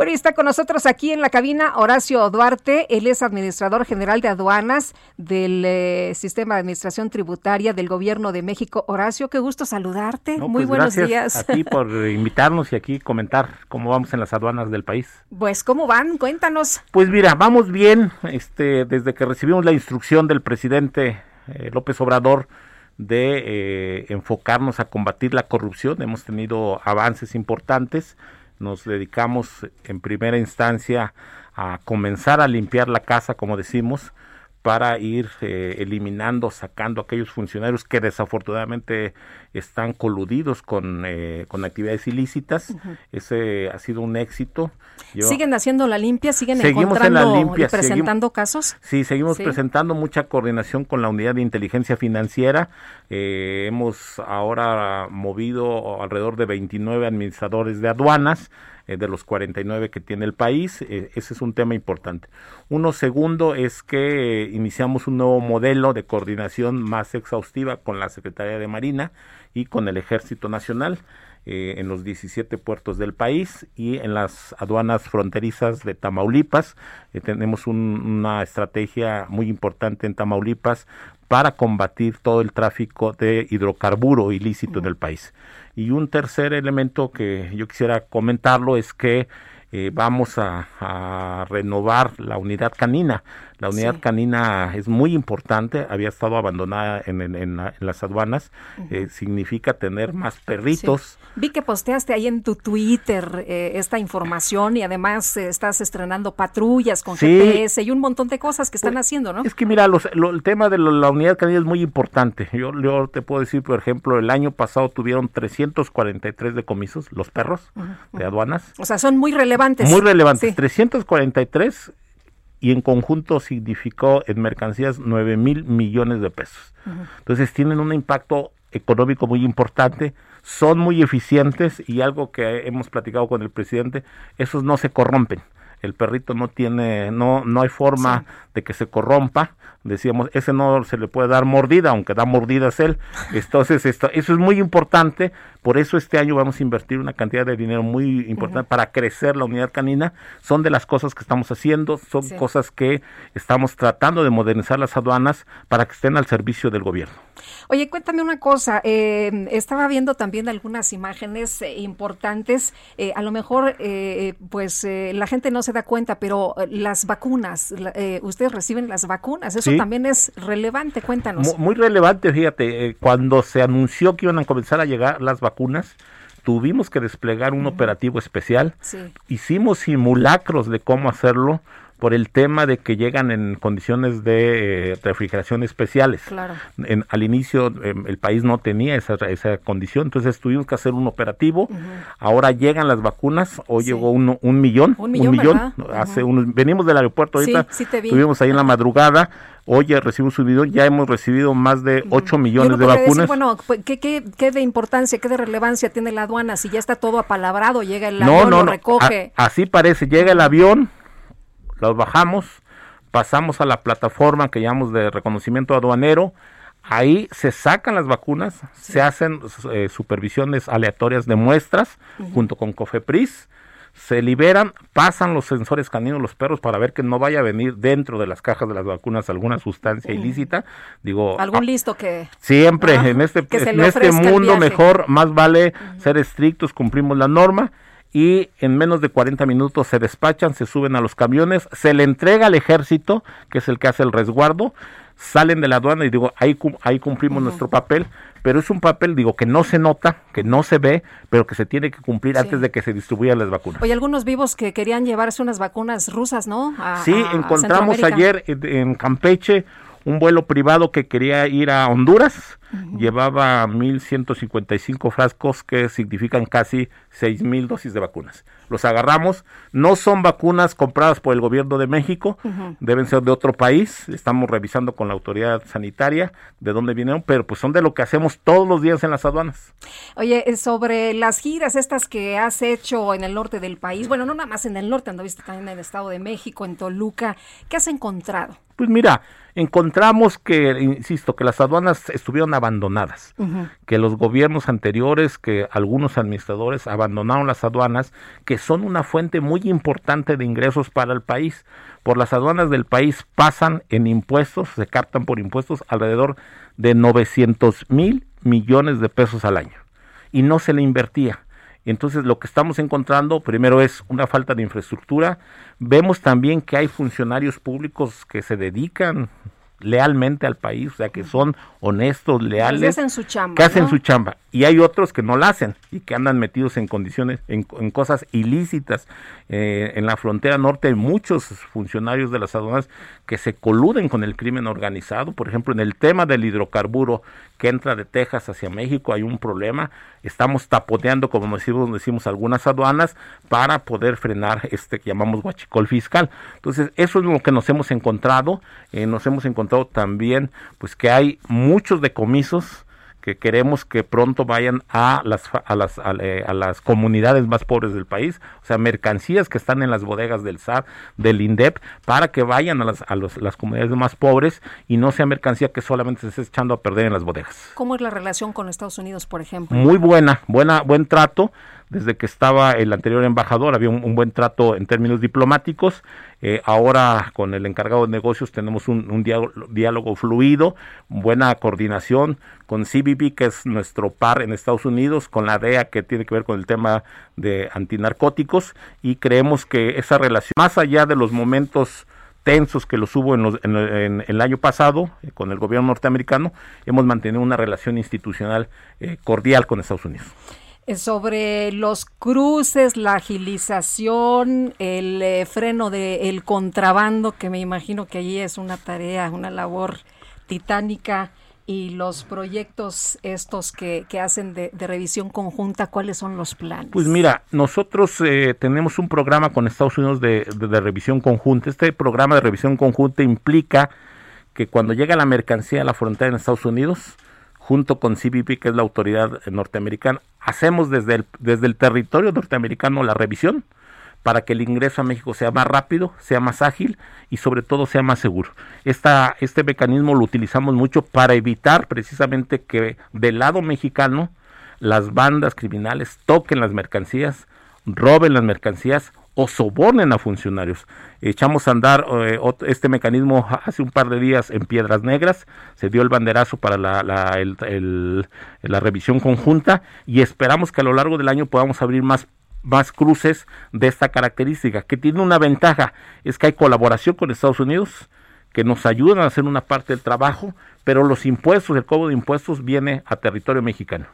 Bueno, y está con nosotros aquí en la cabina Horacio Duarte. Él es administrador general de aduanas del eh, Sistema de Administración Tributaria del Gobierno de México. Horacio, qué gusto saludarte. No, Muy pues buenos gracias días. A ti por invitarnos y aquí comentar cómo vamos en las aduanas del país. Pues, ¿cómo van? Cuéntanos. Pues mira, vamos bien. Este, desde que recibimos la instrucción del presidente eh, López Obrador de eh, enfocarnos a combatir la corrupción, hemos tenido avances importantes. Nos dedicamos en primera instancia a comenzar a limpiar la casa, como decimos, para ir eh, eliminando, sacando aquellos funcionarios que desafortunadamente están coludidos con, eh, con actividades ilícitas. Ese ha sido un éxito. Yo- ¿Siguen haciendo la limpia? ¿Siguen en encontrando la limpia, y presentando casos? Sí, seguimos Sí. presentando mucha coordinación con la unidad de inteligencia financiera. Eh, hemos ahora movido alrededor de 29 administradores de aduanas eh, de los 49 que tiene el país. Eh, ese es un tema importante. Uno segundo es que eh, iniciamos un nuevo modelo de coordinación más exhaustiva con la Secretaría de Marina y con el Ejército Nacional en los 17 puertos del país y en las aduanas fronterizas de Tamaulipas. Tenemos un- una estrategia muy importante en Tamaulipas para combatir todo el tráfico de hidrocarburo ilícito en el país. Y un tercer elemento que yo quisiera comentarlo es que eh, vamos a, a renovar la unidad canina. La unidad Sí. canina es muy importante, había estado abandonada en, en- en la- en las aduanas. Eh, significa tener más perritos. Sí. Vi que posteaste ahí en tu Twitter eh, esta información y además eh, estás estrenando patrullas con Sí. GPS y un montón de cosas que están haciendo, ¿no? Es que mira, los- lo- el tema de lo- la unidad canina es muy importante. Yo, yo te puedo decir, por ejemplo, el año pasado tuvieron 343 decomisos, los perros de aduanas. O sea, son muy relevantes. Muy relevantes, Sí. 343 y en conjunto significó en mercancías 9 mil millones de pesos. Entonces tienen un impacto económico muy importante, son muy eficientes y algo que hemos platicado con el presidente, esos no se corrompen. El perrito no tiene, no, no hay forma de que se corrompa. Decíamos, ese no se le puede dar mordida, aunque da mordidas él. Entonces, esto, eso es muy importante. Por eso este año vamos a invertir una cantidad de dinero muy importante para crecer la unidad canina. Son de las cosas que estamos haciendo, son Sí. cosas que estamos tratando de modernizar las aduanas para que estén al servicio del gobierno. Oye, cuéntame una cosa. eh, estaba viendo también algunas imágenes eh, importantes. eh, a lo mejor, eh, pues, la gente no se da cuenta, pero las vacunas, la- eh, ustedes reciben las vacunas. Eso Sí. también es relevante. Cuéntanos. Mu- Muy relevante, fíjate, eh, cuando se anunció que iban a comenzar a llegar las vacunas, tuvimos que desplegar un operativo especial. Sí. Hicimos simulacros de cómo hacerlo por el tema de que llegan en condiciones de eh, refrigeración especiales. Claro. En- al inicio eh, el país no tenía esa, esa condición, entonces tuvimos que hacer un operativo. Ahora llegan las vacunas, hoy Sí. llegó uno- un millón, Un millón, ¿verdad? hace unos, venimos del aeropuerto Sí, ahorita, sí te vi. estuvimos ahí en la madrugada, hoy recibimos video, ya hemos recibido más de 8 millones de vacunas. Decir, bueno, pues, ¿qué, qué, qué de importancia, qué de relevancia tiene la aduana? Si ya está todo apalabrado, llega el avión, no, lo no, recoge. a- así parece, llega el avión, los bajamos, pasamos a la plataforma que llamamos de reconocimiento aduanero, ahí se sacan las vacunas, se hacen eh, supervisiones aleatorias de muestras junto con Cofepris, se liberan, pasan los sensores caninos los perros para ver que no vaya a venir dentro de las cajas de las vacunas alguna sustancia ilícita. Digo, Algún ah, listo que... Siempre en este, en este mundo mejor, más vale ser estrictos, cumplimos la norma y en menos de 40 minutos se despachan, se suben a los camiones, se le entrega al ejército, que es el que hace el resguardo, salen de la aduana y digo, ahí, ahí cumplimos nuestro papel, pero es un papel, digo, que no se nota, que no se ve, pero que se tiene que cumplir Sí. antes de que se distribuyan las vacunas. Oye, algunos vivos que querían llevarse unas vacunas rusas, ¿no? A- Sí, a encontramos ayer en, en Campeche un vuelo privado que quería ir a Honduras. Llevaba 1.155 frascos que significan casi 6.000 dosis de vacunas. Los agarramos, no son vacunas compradas por el gobierno de México, deben ser de otro país, estamos revisando con la autoridad sanitaria de dónde vinieron, pero pues son de lo que hacemos todos los días en las aduanas. Oye, eh, sobre las giras estas que has hecho en el norte del país, bueno, no nada más en el norte, ando visto también en el Estado de México, en Toluca, ¿qué has encontrado? Pues mira, encontramos que, insisto, que las aduanas estuvieron abandonadas, que los gobiernos anteriores, que algunos administradores abandonaron las aduanas, que son una fuente muy importante de ingresos para el país. Por las aduanas del país pasan en impuestos, se captan por impuestos alrededor de 900 mil millones de pesos al año. Y no se le invertía. Entonces lo que estamos encontrando primero es una falta de infraestructura. Vemos también que hay funcionarios públicos que se dedican lealmente al país, o sea, que son honestos, leales, que hacen su chamba. Que hacen su chamba. Y hay otros que no la hacen y que andan metidos en condiciones, en, cosas ilícitas. Eh, en la frontera norte hay muchos funcionarios de las aduanas que se coluden con el crimen organizado. Por ejemplo, en el tema del hidrocarburo que entra de Texas hacia México hay un problema. Estamos tapoteando, como decimos, decimos algunas aduanas, para poder frenar este que llamamos guachicol fiscal. Entonces, eso es lo que nos hemos encontrado. Eh, nos hemos encontrado también, pues, que hay muchos decomisos que queremos que pronto vayan a las a las eh, a, las comunidades más pobres del país, o sea, mercancías que están en las bodegas del SAT, del INDEP, para que vayan a las a los, las comunidades más pobres y no sea mercancía que solamente se esté echando a perder en las bodegas. ¿Cómo es la relación con Estados Unidos, por ejemplo? Muy buena, buena buen trato desde que estaba el anterior embajador había un, buen trato en términos diplomáticos. Eh, ahora con el encargado de negocios tenemos un, diálogo, fluido, buena coordinación con CBP, que es nuestro par en Estados Unidos, con la DEA, que tiene que ver con el tema de antinarcóticos, y creemos que esa relación, más allá de los momentos tensos que los hubo en, el año pasado eh, con el gobierno norteamericano, hemos mantenido una relación institucional eh, cordial con Estados Unidos. Eh, sobre los cruces, la agilización, el eh, freno del contrabando, que me imagino que allí es una tarea, una labor titánica, y los proyectos estos que, hacen de, revisión conjunta, ¿cuáles son los planes? Pues mira, nosotros eh, tenemos un programa con Estados Unidos de, de revisión conjunta. Este programa de revisión conjunta implica que cuando llega la mercancía a la frontera en Estados Unidos, junto con CBP, que es la autoridad norteamericana, hacemos desde el, desde el territorio norteamericano la revisión para que el ingreso a México sea más rápido, sea más ágil y sobre todo sea más seguro. Este mecanismo lo utilizamos mucho para evitar precisamente que del lado mexicano las bandas criminales toquen las mercancías, roben las mercancías o sobornen a funcionarios. Echamos a andar eh, este mecanismo hace un par de días en Piedras Negras, se dio el banderazo para la, la, revisión conjunta y esperamos que a lo largo del año podamos abrir más más cruces de esta característica, que tiene una ventaja, es que hay colaboración con Estados Unidos, que nos ayudan a hacer una parte del trabajo, pero los impuestos, el cobro de impuestos viene a territorio mexicano.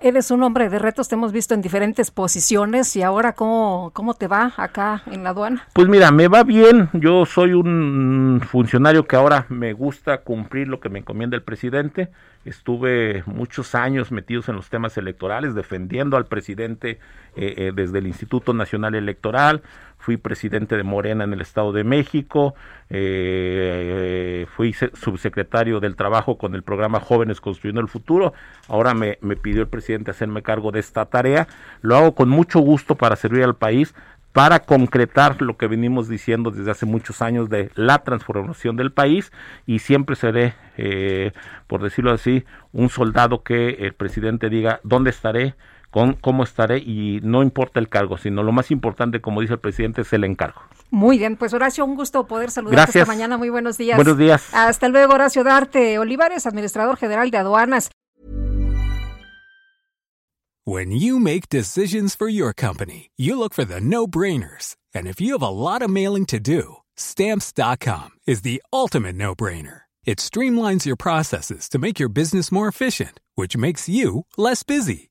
Eres un hombre de retos, te hemos visto en diferentes posiciones y ahora cómo, cómo te va acá en la aduana. Pues mira, me va bien, yo soy un funcionario que ahora me gusta cumplir lo que me encomienda el presidente, estuve muchos años metidos en los temas electorales, defendiendo al presidente eh, eh, desde el Instituto Nacional Electoral, fui presidente de Morena en el Estado de México, eh, fui subsecretario del Trabajo con el programa Jóvenes Construyendo el Futuro, ahora me, me pidió el presidente hacerme cargo de esta tarea, lo hago con mucho gusto para servir al país, para concretar lo que venimos diciendo desde hace muchos años de la transformación del país y siempre seré, eh, por decirlo así, un soldado que el presidente diga dónde estaré, con, cómo estaré y no importa el cargo, sino lo más importante, como dice el presidente, es el encargo. Muy bien, pues Horacio, un gusto poder saludarte esta mañana. Muy buenos días. Buenos días. Hasta luego, Horacio Darte Olivares, administrador general de aduanas. When you make decisions for your company, you look for the no-brainers. And if you have a lot of mailing to do, stamps.com is the ultimate no-brainer. It streamlines your processes to make your business more efficient, which makes you less busy.